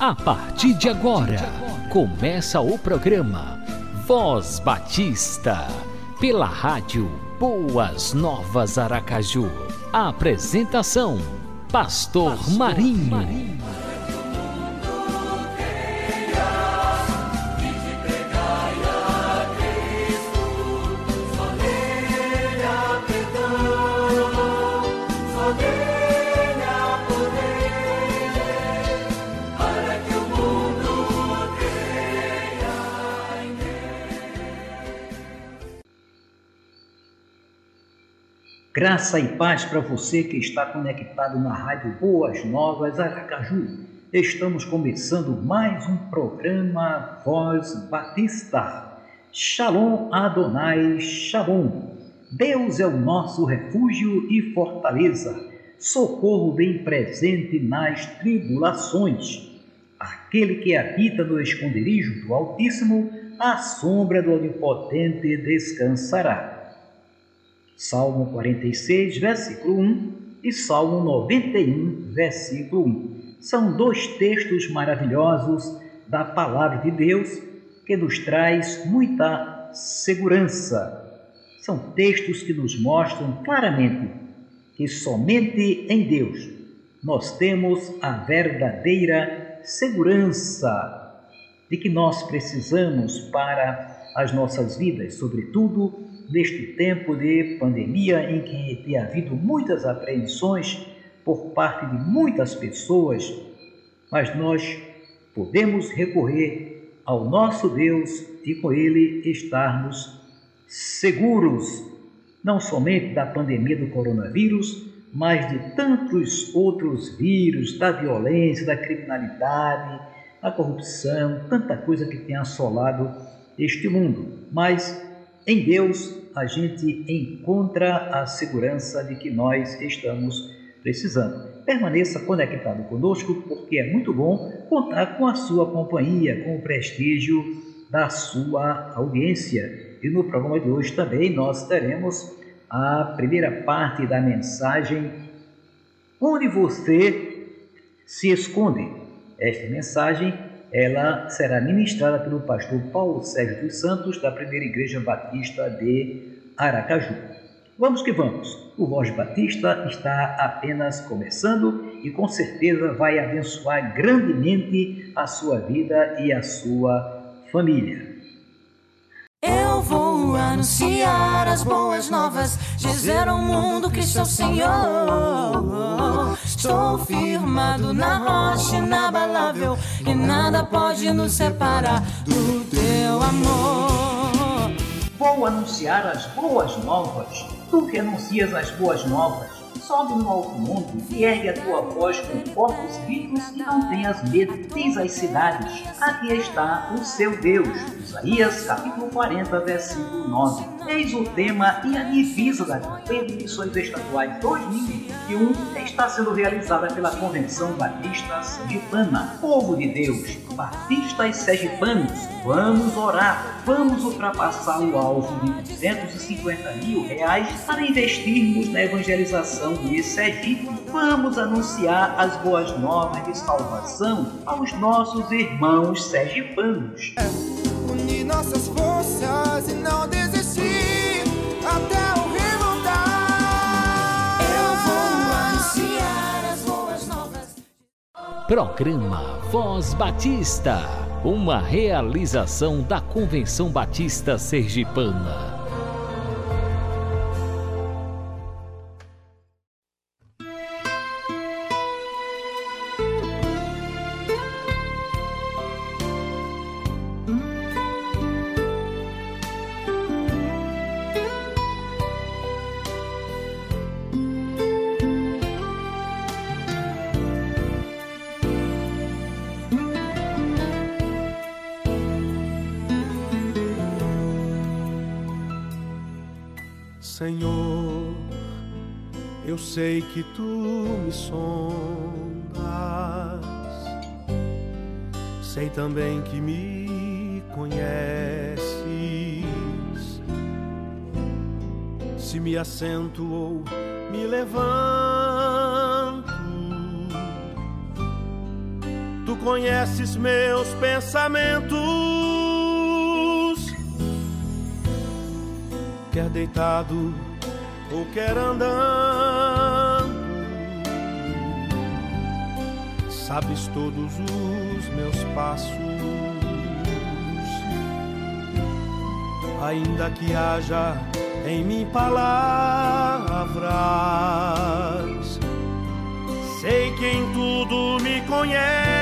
A partir de agora, começa o programa Voz Batista, pela rádio Boas Novas Aracaju. A apresentação: Pastor, Pastor Marinho. Marinho. Graça e paz para você que está conectado na Rádio Boas Novas Aracaju. Estamos começando mais um programa Voz Batista. Shalom Adonai Shalom. Deus é o nosso refúgio e fortaleza, socorro bem presente nas tribulações. Aquele que habita no esconderijo do Altíssimo, à sombra do Onipotente descansará. Salmo 46, versículo 1 e Salmo 91, versículo 1. São dois textos maravilhosos da palavra de Deus que nos traz muita segurança. São textos que nos mostram claramente que somente em Deus nós temos a verdadeira segurança de que nós precisamos para as nossas vidas, sobretudo neste tempo de pandemia em que tem havido muitas apreensões por parte de muitas pessoas, mas nós podemos recorrer ao nosso Deus e com Ele estarmos seguros, não somente da pandemia do coronavírus, mas de tantos outros vírus, da violência, da criminalidade, da corrupção, tanta coisa que tem assolado este mundo. Mas em Deus a gente encontra a segurança de que nós estamos precisando. Permaneça conectado conosco, porque é muito bom contar com a sua companhia, com o prestígio da sua audiência. E no programa de hoje também nós teremos a primeira parte da mensagem Onde você se esconde. Esta mensagem ela será ministrada pelo pastor Paulo Sérgio dos Santos, da Primeira Igreja Batista de Aracaju. Vamos que vamos! O Voz Batista está apenas começando e com certeza vai abençoar grandemente a sua vida e a sua família. Eu vou anunciar as boas novas, dizer ao mundo que sou Senhor. Estou firmado na rocha inabalável e nada pode nos separar do teu amor. Vou anunciar as boas novas. Tu que anuncias as boas novas sobe no alto mundo e ergue a tua voz com corpos ricos e não tenhas medo. Diz às cidades: Aqui está o seu Deus. Isaías capítulo 40, versículo 9. Eis o tema e a divisa da campanha de missões estaduais 2021 está sendo realizada pela Convenção Batista Sergipana. Povo de Deus, batistas sergipanos, vamos orar, vamos ultrapassar o alvo de 250 mil reais para investirmos na evangelização de Sergipe. Vamos anunciar as boas novas de salvação aos nossos irmãos sergipanos. É, unir nossas forças e não desistir até o voltar. Eu vou anunciar as boas novas. Programa Voz Batista, uma realização da Convenção Batista Sergipana. Que tu me sondas, sei também que me conheces. Se me assento ou me levanto, tu conheces meus pensamentos. Quer deitado ou quer andando, sabes todos os meus passos. Ainda que haja em mim palavras, sei que em tudo me conheces.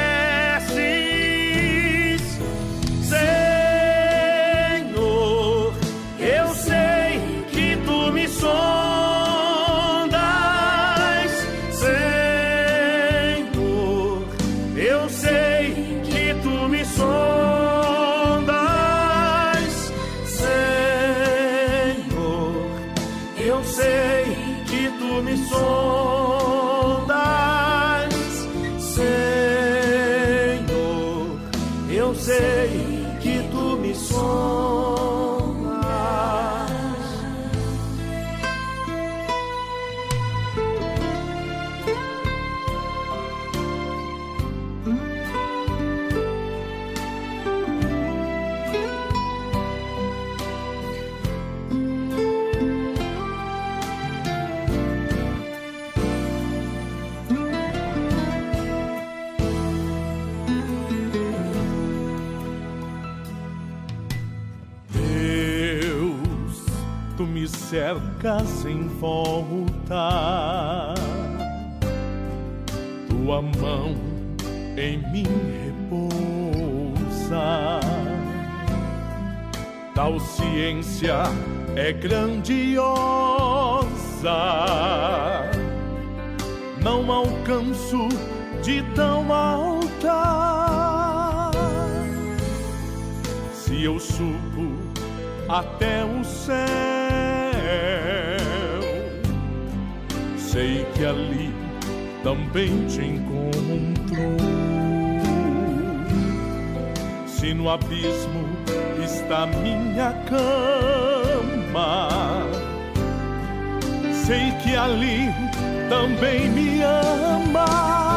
Me cercas em volta, tua mão em mim repousa. Tal ciência é grandiosa, não alcanço de tão alta. Se eu subo até o céu, sei que ali também te encontro. Se no abismo está minha cama, sei que ali também me amas,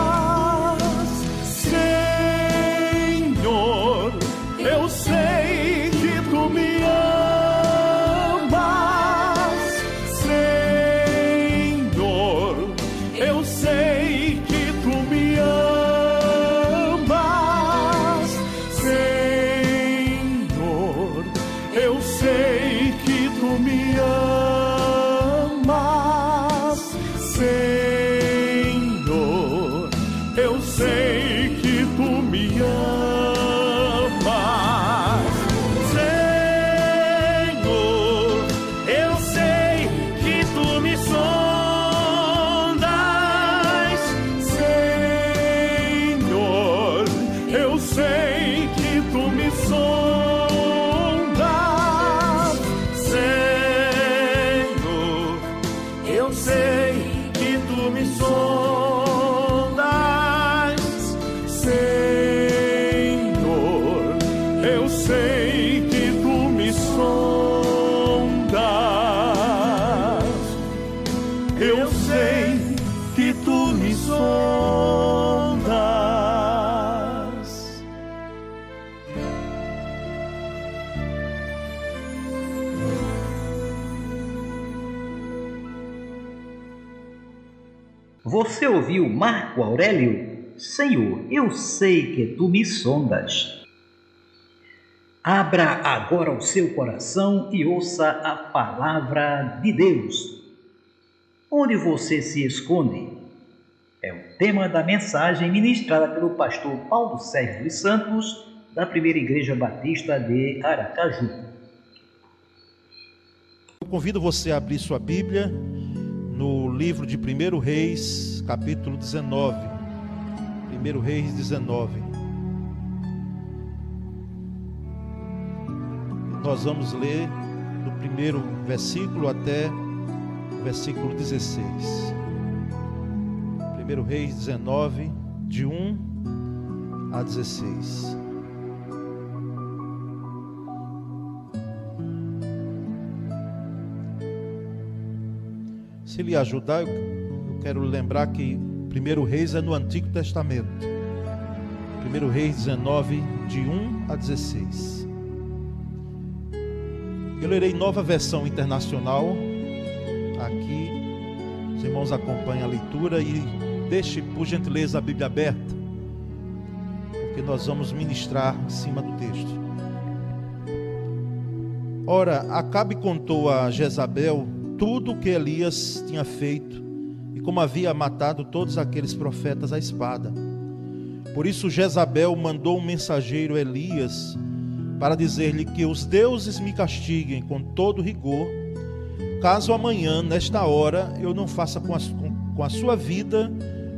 Você ouviu Marco Aurélio? Senhor, eu sei que tu me sondas. Abra agora o seu coração e ouça a palavra de Deus. Onde você se esconde? É o tema da mensagem ministrada pelo pastor Paulo Sérgio dos Santos, da Primeira Igreja Batista de Aracaju. Eu convido você a abrir sua Bíblia no livro de 1 Reis, capítulo 19. 1 Reis 19. Nós vamos ler do primeiro versículo até o versículo 16. 1 Reis 19, de 1 a 16. Se lhe ajudar, eu eu quero lembrar que 1 Reis é no Antigo Testamento. 1 Reis 19, de 1 a 16. Eu lerei nova versão internacional. Aqui, os irmãos acompanham a leitura e deixe, por gentileza, a Bíblia aberta, porque nós vamos ministrar em cima do texto. Ora, Acabe contou a Jezabel tudo o que Elias tinha feito e como havia matado todos aqueles profetas à espada. Por isso Jezabel mandou um mensageiro Elias para dizer-lhe que os deuses me castiguem com todo rigor, caso amanhã, nesta hora, eu não faça com a, com a sua vida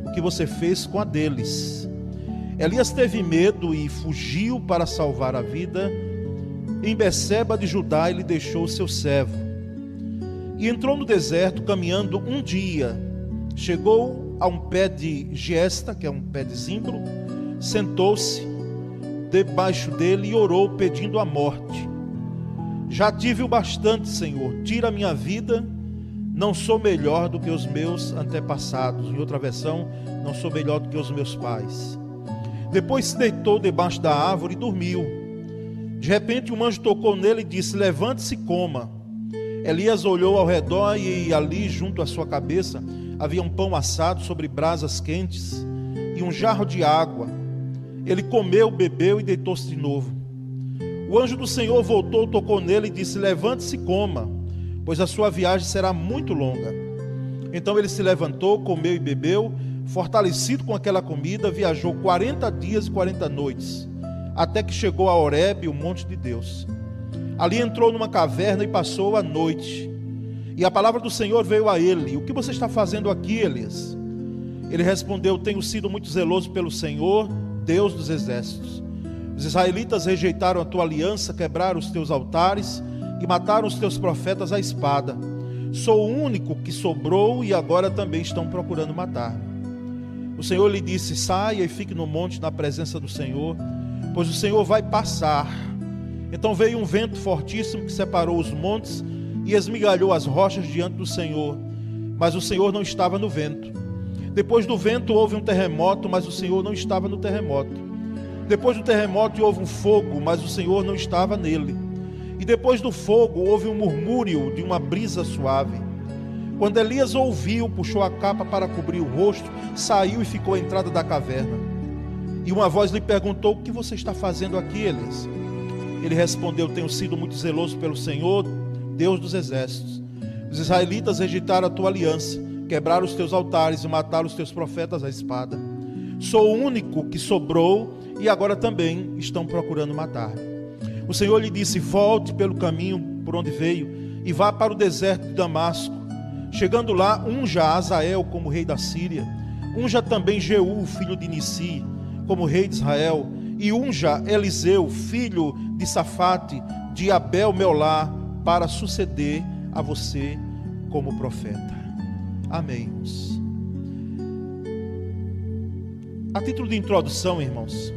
o que você fez com a deles. Elias teve medo e fugiu para salvar a vida em Beceba de Judá ele deixou seu servo. E entrou no deserto caminhando um dia. Chegou a um pé de gesta, que é um pé de zimbro, sentou-se debaixo dele e orou pedindo a morte. Já tive o bastante, Senhor, tira a minha vida, não sou melhor do que os meus antepassados. Em outra versão, não sou melhor do que os meus pais. Depois se deitou debaixo da árvore e dormiu. De repente um anjo tocou nele e disse: Levante-se e coma. Elias olhou ao redor e ali, junto à sua cabeça, havia um pão assado sobre brasas quentes e um jarro de água. Ele comeu, bebeu e deitou-se de novo. O anjo do Senhor voltou, tocou nele e disse: Levante-se e coma, pois a sua viagem será muito longa. Então ele se levantou, comeu e bebeu, fortalecido com aquela comida, viajou quarenta dias e quarenta noites até que chegou a Horebe, o monte de Deus. Ali entrou numa caverna e passou a noite. E a palavra do Senhor veio a ele: O que você está fazendo aqui, Elias? Ele respondeu: Tenho sido muito zeloso pelo Senhor, Deus dos exércitos. Os israelitas rejeitaram a tua aliança, quebraram os teus altares e mataram os teus profetas à espada. Sou o único que sobrou e agora também estão procurando matar. O Senhor lhe disse: Saia e fique no monte na presença do Senhor pois o Senhor vai passar. Então veio um vento fortíssimo que separou os montes e esmigalhou as rochas diante do Senhor, mas o Senhor não estava no vento. Depois do vento houve um terremoto, mas o Senhor não estava no terremoto. Depois do terremoto houve um fogo, mas o Senhor não estava nele. E depois do fogo houve um murmúrio de uma brisa suave. Quando Elias ouviu, puxou a capa para cobrir o rosto, saiu e ficou à entrada da caverna. E uma voz lhe perguntou: O que você está fazendo aqui, Elias? Ele respondeu: Tenho sido muito zeloso pelo Senhor, Deus dos exércitos. Os israelitas rejeitaram a tua aliança, quebraram os teus altares e mataram os teus profetas à espada. Sou o único que sobrou e agora também estão procurando matar-me. O Senhor lhe disse: Volte pelo caminho por onde veio e vá para o deserto de Damasco. Chegando lá, unja Azael como rei da Síria, unja também Jeú, filho de Nissi como rei de Israel, e unja Eliseu, filho de Safate, de Abel Meolá, para suceder a você como profeta. Amém. A título de introdução, irmãos,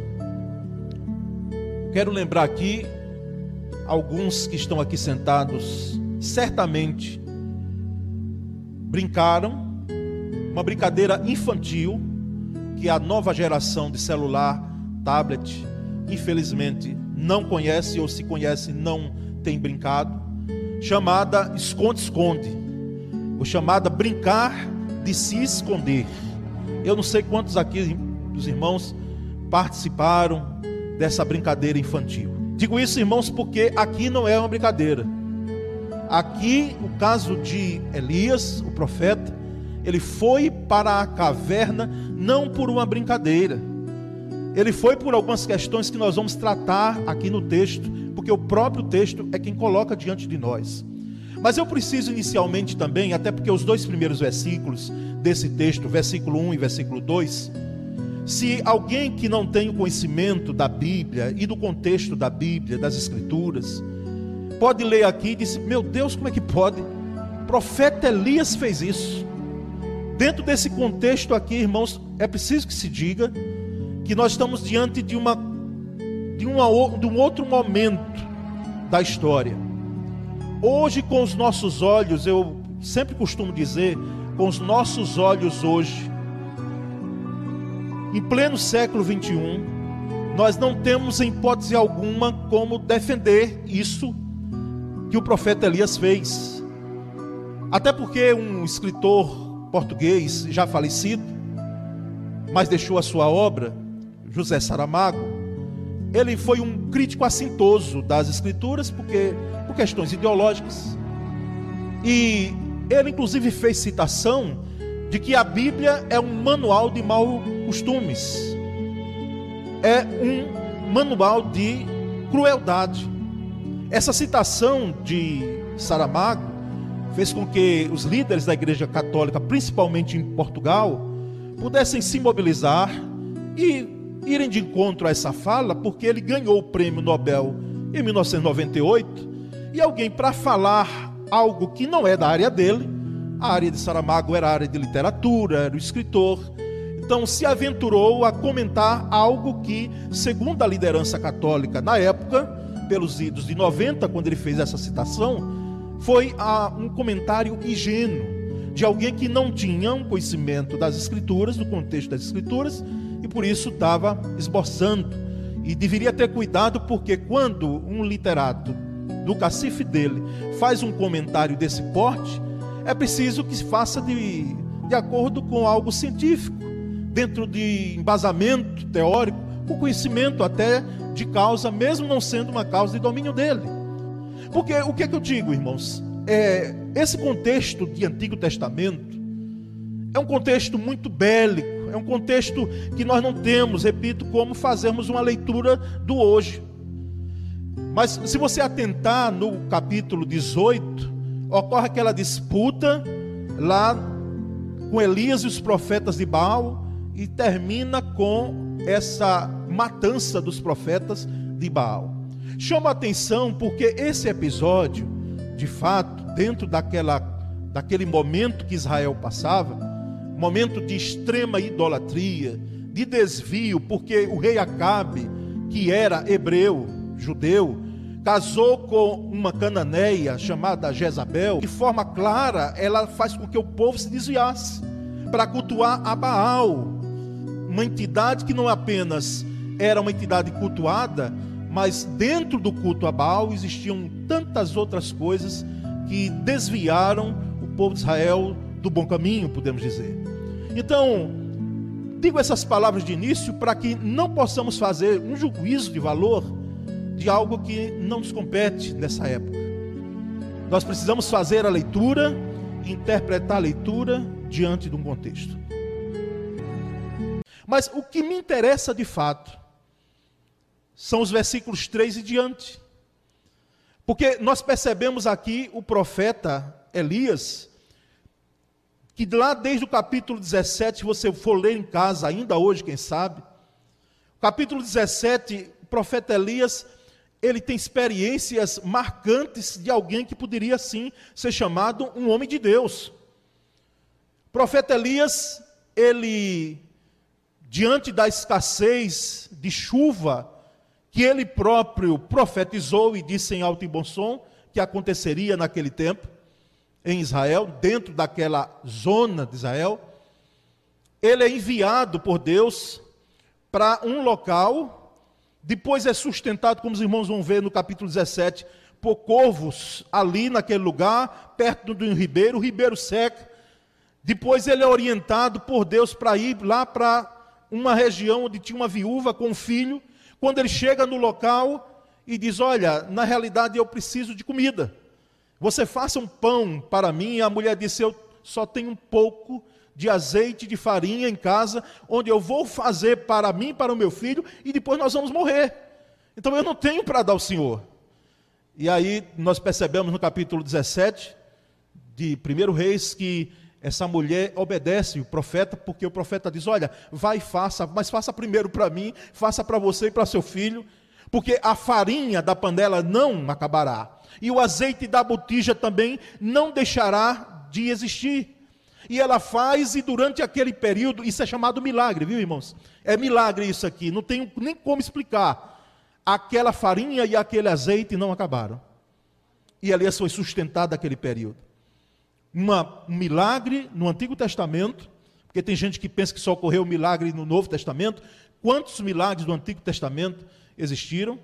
quero lembrar aqui alguns que estão aqui sentados, certamente brincaram, uma brincadeira infantil, que a nova geração de celular, tablet, infelizmente não conhece ou se conhece não tem brincado, chamada esconde-esconde, ou chamada brincar de se esconder. Eu não sei quantos aqui dos irmãos participaram dessa brincadeira infantil. Digo isso, irmãos, porque aqui não é uma brincadeira. Aqui, o caso de Elias, o profeta, ele foi para a caverna não por uma brincadeira. Ele foi por algumas questões que nós vamos tratar aqui no texto, porque o próprio texto é quem coloca diante de nós. Mas eu preciso inicialmente também, até porque os dois primeiros versículos desse texto, versículo 1 e versículo 2, se alguém que não tem o conhecimento da Bíblia e do contexto da Bíblia, das Escrituras, pode ler aqui e dizer: Meu Deus, como é que pode? O profeta Elias fez isso. Dentro desse contexto aqui, irmãos, é preciso que se diga que nós estamos diante de uma de, uma, de um outro momento da história. Hoje, com os nossos olhos, eu sempre costumo dizer, com os nossos olhos hoje, em pleno século 21, nós não temos em hipótese alguma como defender isso que o profeta Elias fez. Até porque um escritor português já falecido, mas deixou a sua obra, José Saramago, ele foi um crítico assintoso das escrituras, porque por questões ideológicas. E ele inclusive fez citação de que a Bíblia é um manual de maus costumes. É um manual de crueldade. Essa citação de Saramago fez com que os líderes da Igreja Católica, principalmente em Portugal, pudessem se mobilizar e irem de encontro a essa fala, porque ele ganhou o prêmio Nobel em 1998, e alguém para falar algo que não é da área dele, a área de Saramago era a área de literatura, era o escritor, então se aventurou a comentar algo que, segundo a liderança católica na época, pelos idos de 90, quando ele fez essa citação, foi a, um comentário ingênuo de alguém que não tinha um conhecimento das escrituras, do contexto das escrituras, e por isso estava esboçando. E deveria ter cuidado, porque quando um literato do cacife dele faz um comentário desse porte, é preciso que se faça de, de acordo com algo científico, dentro de embasamento teórico, com conhecimento até de causa, mesmo não sendo uma causa de domínio dele. Porque o que é que eu digo, irmãos? É, esse contexto de Antigo Testamento é um contexto muito bélico, é um contexto que nós não temos, repito, como fazermos uma leitura do hoje. Mas se você atentar no capítulo 18, ocorre aquela disputa lá com Elias e os profetas de Baal e termina com essa matança dos profetas de Baal. Chama atenção porque esse episódio, de fato, dentro daquela, daquele momento que Israel passava, momento de extrema idolatria, de desvio, porque o rei Acabe, que era hebreu, judeu, casou com uma cananeia chamada Jezabel, de forma clara, ela faz com que o povo se desviasse para cultuar a Baal, uma entidade que não apenas era uma entidade cultuada, mas dentro do culto a Baal existiam tantas outras coisas que desviaram o povo de Israel do bom caminho, podemos dizer. Então, digo essas palavras de início para que não possamos fazer um juízo de valor de algo que não nos compete nessa época. Nós precisamos fazer a leitura e interpretar a leitura diante de um contexto. Mas o que me interessa de fato são os versículos 3 e diante. Porque nós percebemos aqui o profeta Elias, que lá desde o capítulo 17, se você for ler em casa, ainda hoje, quem sabe, capítulo 17, o profeta Elias, ele tem experiências marcantes de alguém que poderia sim ser chamado um homem de Deus. O profeta Elias, ele, diante da escassez de chuva, que ele próprio profetizou e disse em alto e bom som que aconteceria naquele tempo em Israel, dentro daquela zona de Israel. Ele é enviado por Deus para um local, depois é sustentado, como os irmãos vão ver no capítulo 17, por corvos ali naquele lugar, perto de um ribeiro, o ribeiro seca. Depois ele é orientado por Deus para ir lá para uma região onde tinha uma viúva com um filho, quando ele chega no local e diz: Olha, na realidade eu preciso de comida. Você faça um pão para mim. E a mulher disse: Eu só tenho um pouco de azeite de farinha em casa, onde eu vou fazer para mim, para o meu filho, e depois nós vamos morrer. Então eu não tenho para dar ao Senhor. E aí nós percebemos no capítulo 17 de 1 Reis que essa mulher obedece o profeta, porque o profeta diz: Olha, vai e faça, mas faça primeiro para mim, faça para você e para seu filho, porque a farinha da panela não acabará, e o azeite da botija também não deixará de existir. E ela faz, e durante aquele período, isso é chamado milagre, viu irmãos? É milagre isso aqui, não tenho nem como explicar. Aquela farinha e aquele azeite não acabaram. E Elias foi sustentado naquele período uma, um milagre no Antigo Testamento, Porque tem gente que pensa que só ocorreu um milagre no Novo Testamento. Quantos milagres do Antigo Testamento existiram?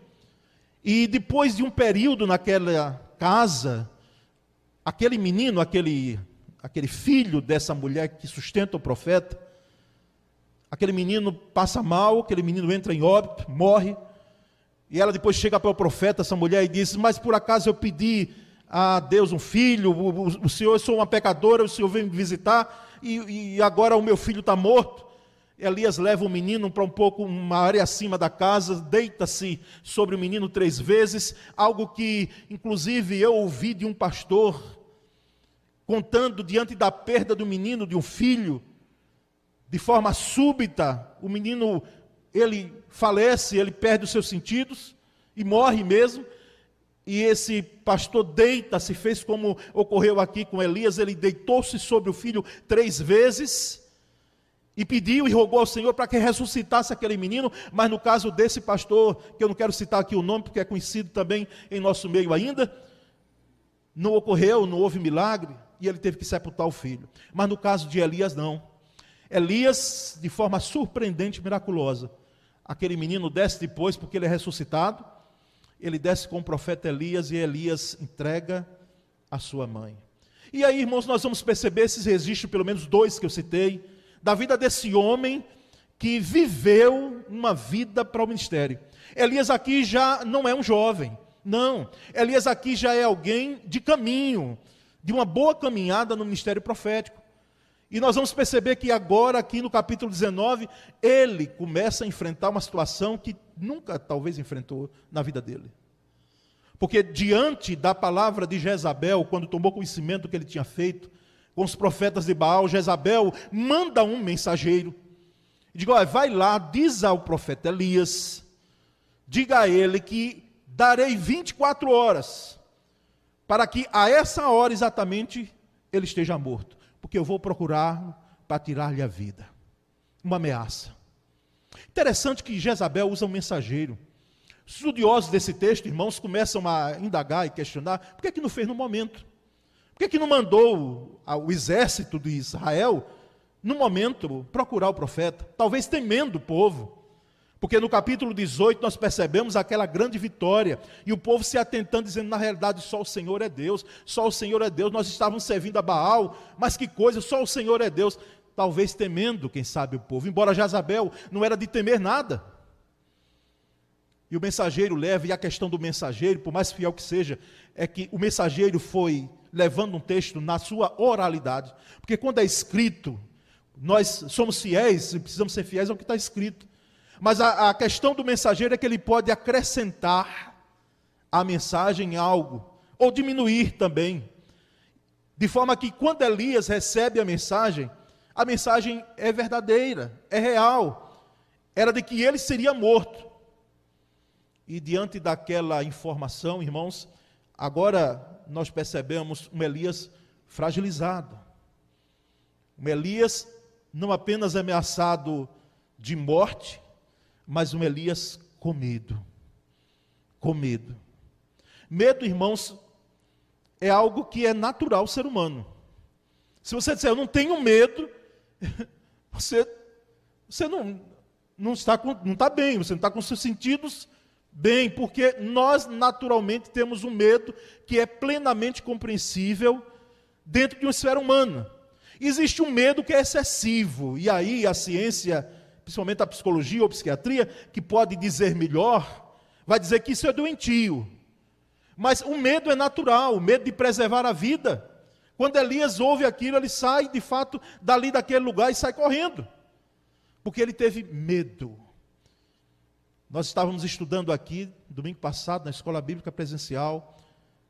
E depois de um período naquela casa, aquele menino, aquele, aquele filho dessa mulher que sustenta o profeta, aquele menino passa mal, aquele menino entra em óbito, morre. E ela depois chega para o profeta, essa mulher, e diz: Mas por acaso eu pedi a Deus um filho, o, o, o senhor, eu sou uma pecadora, o senhor vem me visitar, e, e agora o meu filho está morto. Elias leva o menino para um pouco, uma área acima da casa, deita-se sobre o menino três vezes, algo que, inclusive, eu ouvi de um pastor, contando diante da perda do menino, de um filho, de forma súbita, o menino, ele falece, ele perde os seus sentidos e morre mesmo. E esse pastor deita-se, fez como ocorreu aqui com Elias, ele deitou-se sobre o filho três vezes e pediu e rogou ao Senhor para que ressuscitasse aquele menino, mas no caso desse pastor, que eu não quero citar aqui o nome, porque é conhecido também em nosso meio ainda, não ocorreu, não houve milagre, e ele teve que sepultar o filho. Mas no caso de Elias, não. Elias, de forma surpreendente, miraculosa, aquele menino desce depois, porque ele é ressuscitado, ele desce com o profeta Elias e Elias entrega a sua mãe. E aí, irmãos, nós vamos perceber esses registros, pelo menos dois que eu citei, da vida desse homem que viveu uma vida para o ministério. Elias aqui já não é um jovem, não. Elias aqui já é alguém de caminho, de uma boa caminhada no ministério profético. E nós vamos perceber que agora, aqui no capítulo 19, ele começa a enfrentar uma situação que nunca talvez enfrentou na vida dele. Porque diante da palavra de Jezabel, quando tomou conhecimento do que ele tinha feito com os profetas de Baal, Jezabel manda um mensageiro. E diga, olha, vai lá, diz ao profeta Elias, diga a ele que darei 24 horas, para que a essa hora exatamente ele esteja morto porque eu vou procurar para tirar-lhe a vida. Uma ameaça. Interessante que Jezabel usa um mensageiro. Estudiosos desse texto, irmãos, começam a indagar e questionar: por que, é que não fez no momento? Por que, que não mandou o exército de Israel, no momento, procurar o profeta? Talvez temendo o povo. Porque no capítulo 18 nós percebemos aquela grande vitória e o povo se atentando, dizendo: na realidade, só o Senhor é Deus, só o Senhor é Deus. Nós estávamos servindo a Baal, mas que coisa, só o Senhor é Deus. Talvez temendo, quem sabe, o povo, embora Jazabel não era de temer nada. E o mensageiro leva, e a questão do mensageiro, por mais fiel que seja, é que o mensageiro foi levando um texto na sua oralidade. Porque quando é escrito, nós somos fiéis e precisamos ser fiéis ao que está escrito. Mas a, a questão do mensageiro é que ele pode acrescentar à mensagem algo, ou diminuir também. De forma que quando Elias recebe a mensagem, a mensagem é verdadeira, é real. Era de que ele seria morto. E diante daquela informação, irmãos, agora nós percebemos um Elias fragilizado. Um Elias não apenas ameaçado de morte, mas um Elias com medo. Com medo. Medo, irmãos, é algo que é natural ser humano. Se você disser, eu não tenho medo, você, você não, não, está não está bem, você não está com seus sentidos bem, porque nós naturalmente temos um medo que é plenamente compreensível dentro de uma esfera humana. Existe um medo que é excessivo, e aí a ciência principalmente a psicologia ou psiquiatria, que pode dizer melhor, vai dizer que isso é doentio. Mas o medo é natural, o medo de preservar a vida. Quando Elias ouve aquilo, ele sai de fato dali daquele lugar e sai correndo, porque ele teve medo. Nós estávamos estudando aqui, domingo passado, na escola bíblica presencial,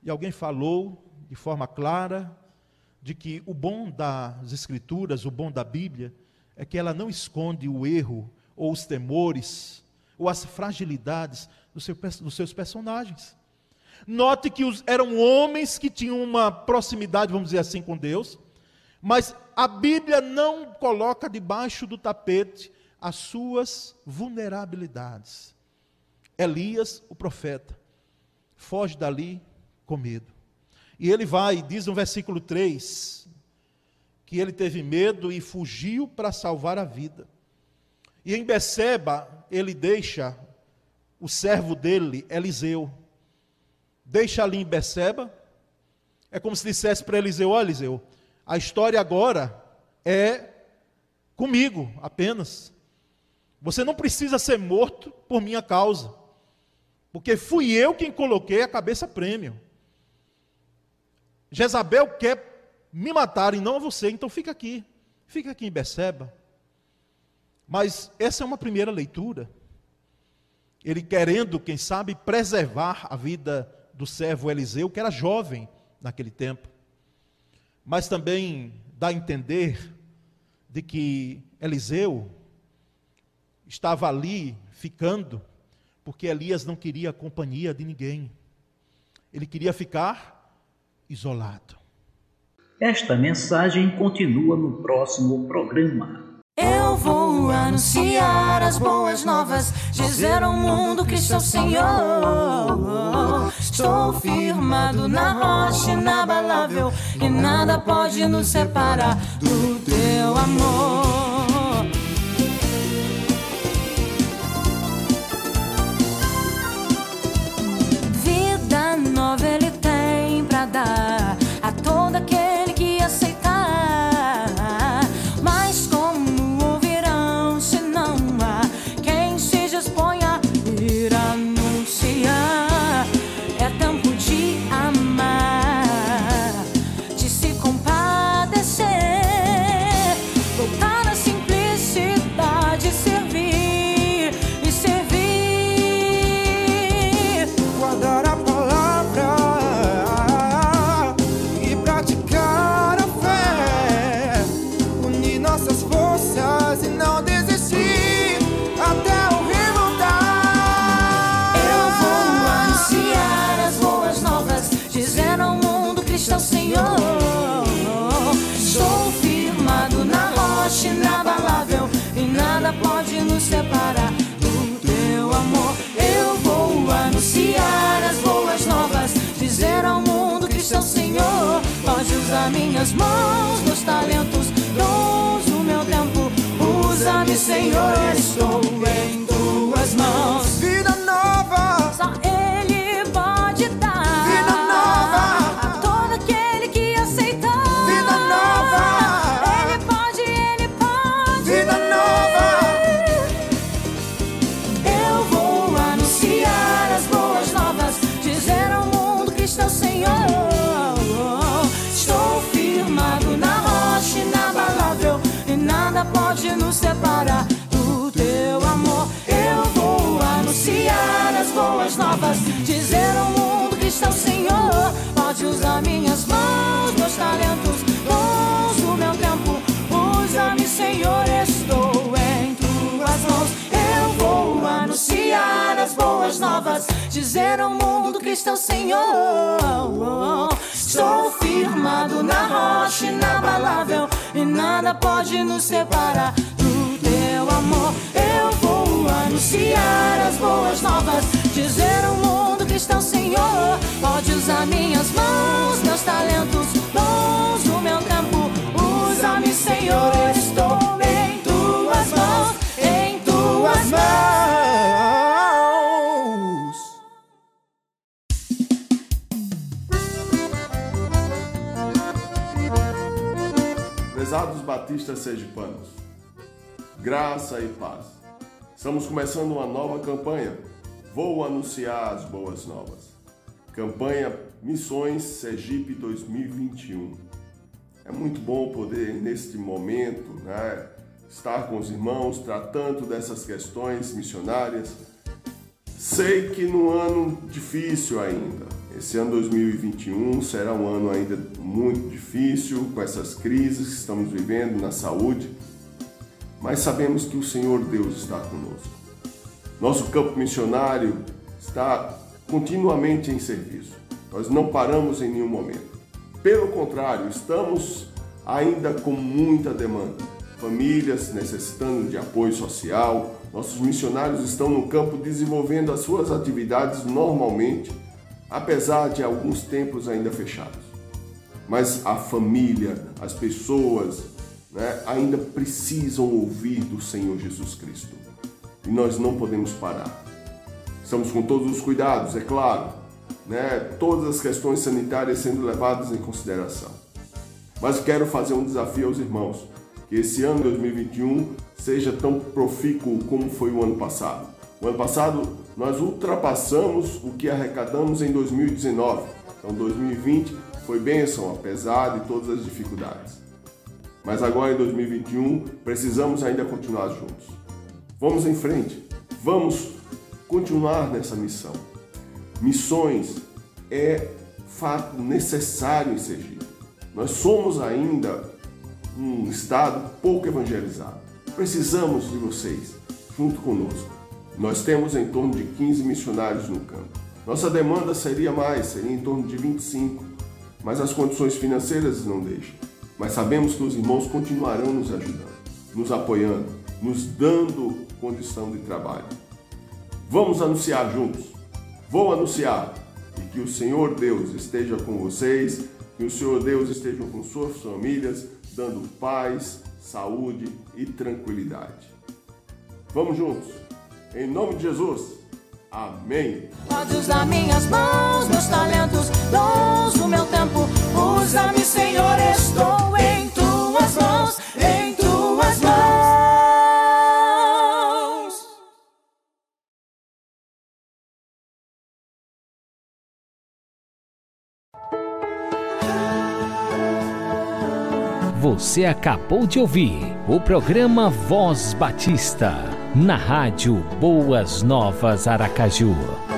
e alguém falou de forma clara de que o bom das Escrituras, o bom da Bíblia, é que ela não esconde o erro, ou os temores, ou as fragilidades dos, seus personagens. Note que os, eram homens que tinham uma proximidade, vamos dizer assim, com Deus, mas a Bíblia não coloca debaixo do tapete as suas vulnerabilidades. Elias, o profeta, foge dali com medo. E ele vai, diz no versículo 3, que ele teve medo e fugiu para salvar a vida. E em Beceba, ele deixa o servo dele, Eliseu. Deixa ali em Beceba. É como se dissesse para Eliseu: Olha, Eliseu, a história agora é comigo apenas. Você não precisa ser morto por minha causa, porque fui eu quem coloquei a cabeça prêmio. Jezabel quer me matar e não a você, então fica aqui. Fica aqui em Beceba. Mas essa é uma primeira leitura. Ele querendo, quem sabe, preservar a vida do servo Eliseu, que era jovem naquele tempo. Mas também dá a entender de que Eliseu estava ali ficando porque Elias não queria a companhia de ninguém. Ele queria ficar isolado. Esta mensagem continua no próximo programa. Eu vou anunciar as boas novas, dizer ao mundo que sou Senhor. Estou firmado na rocha inabalável e nada pode nos separar do teu amor. Senhor. Usar minhas mãos, meus talentos, dons, o meu tempo. Usa-me, Senhor, estou dizer ao mundo que está o Senhor. Estou firmado na rocha inabalável e nada pode nos separar do teu amor. Eu vou anunciar as boas novas, dizer ao mundo que está o Senhor. Pode usar minhas mãos, meus talentos, dons, o meu tempo. Usa-me, Senhor, eu estou em tuas mãos, em tuas mãos. Prezados batistas sergipanos, graça e paz. Estamos começando uma nova campanha. Vou anunciar as boas novas. Campanha Missões Sergipe 2021. É muito bom poder, neste momento, né, estar com os irmãos tratando dessas questões missionárias. Sei que no ano difícil ainda, esse ano 2021 será um ano ainda muito difícil com essas crises que estamos vivendo na saúde, mas sabemos que o Senhor Deus está conosco. Nosso campo missionário está continuamente em serviço. Nós não paramos em nenhum momento. Pelo contrário, estamos ainda com muita demanda. Famílias necessitando de apoio social. Nossos missionários estão no campo desenvolvendo as suas atividades normalmente, apesar de alguns templos ainda fechados. mas a família, as pessoas né, ainda precisam ouvir do Senhor Jesus Cristo. E nós não podemos parar. Estamos com todos os cuidados, é claro, né, todas as questões sanitárias sendo levadas em consideração. Mas quero fazer um desafio aos irmãos, que esse ano 2021 seja tão profícuo como foi o ano passado. O ano passado nós ultrapassamos o que arrecadamos em 2019. Então 2020 foi bênção, apesar de todas as dificuldades. Mas agora em 2021 precisamos ainda continuar juntos. Vamos em frente, vamos continuar nessa missão. Missões é fato necessário em Sergipe. Nós somos ainda um estado pouco evangelizado. Precisamos de vocês junto conosco. Nós temos em torno de 15 missionários no campo. Nossa demanda seria mais, seria em torno de 25, mas as condições financeiras não deixam. Mas sabemos que os irmãos continuarão nos ajudando, nos apoiando, nos dando condição de trabalho. Vamos anunciar juntos. Vou anunciar e que o Senhor Deus esteja com vocês, que o Senhor Deus esteja com suas famílias, dando paz, saúde e tranquilidade. Vamos juntos. Em nome de Jesus. Amém. Pode usar minhas mãos, meus talentos, dons, o meu tempo. Usa-me, Senhor, estou em tuas mãos, em tuas mãos. Você acabou de ouvir o programa Voz Batista, na rádio Boas Novas Aracaju.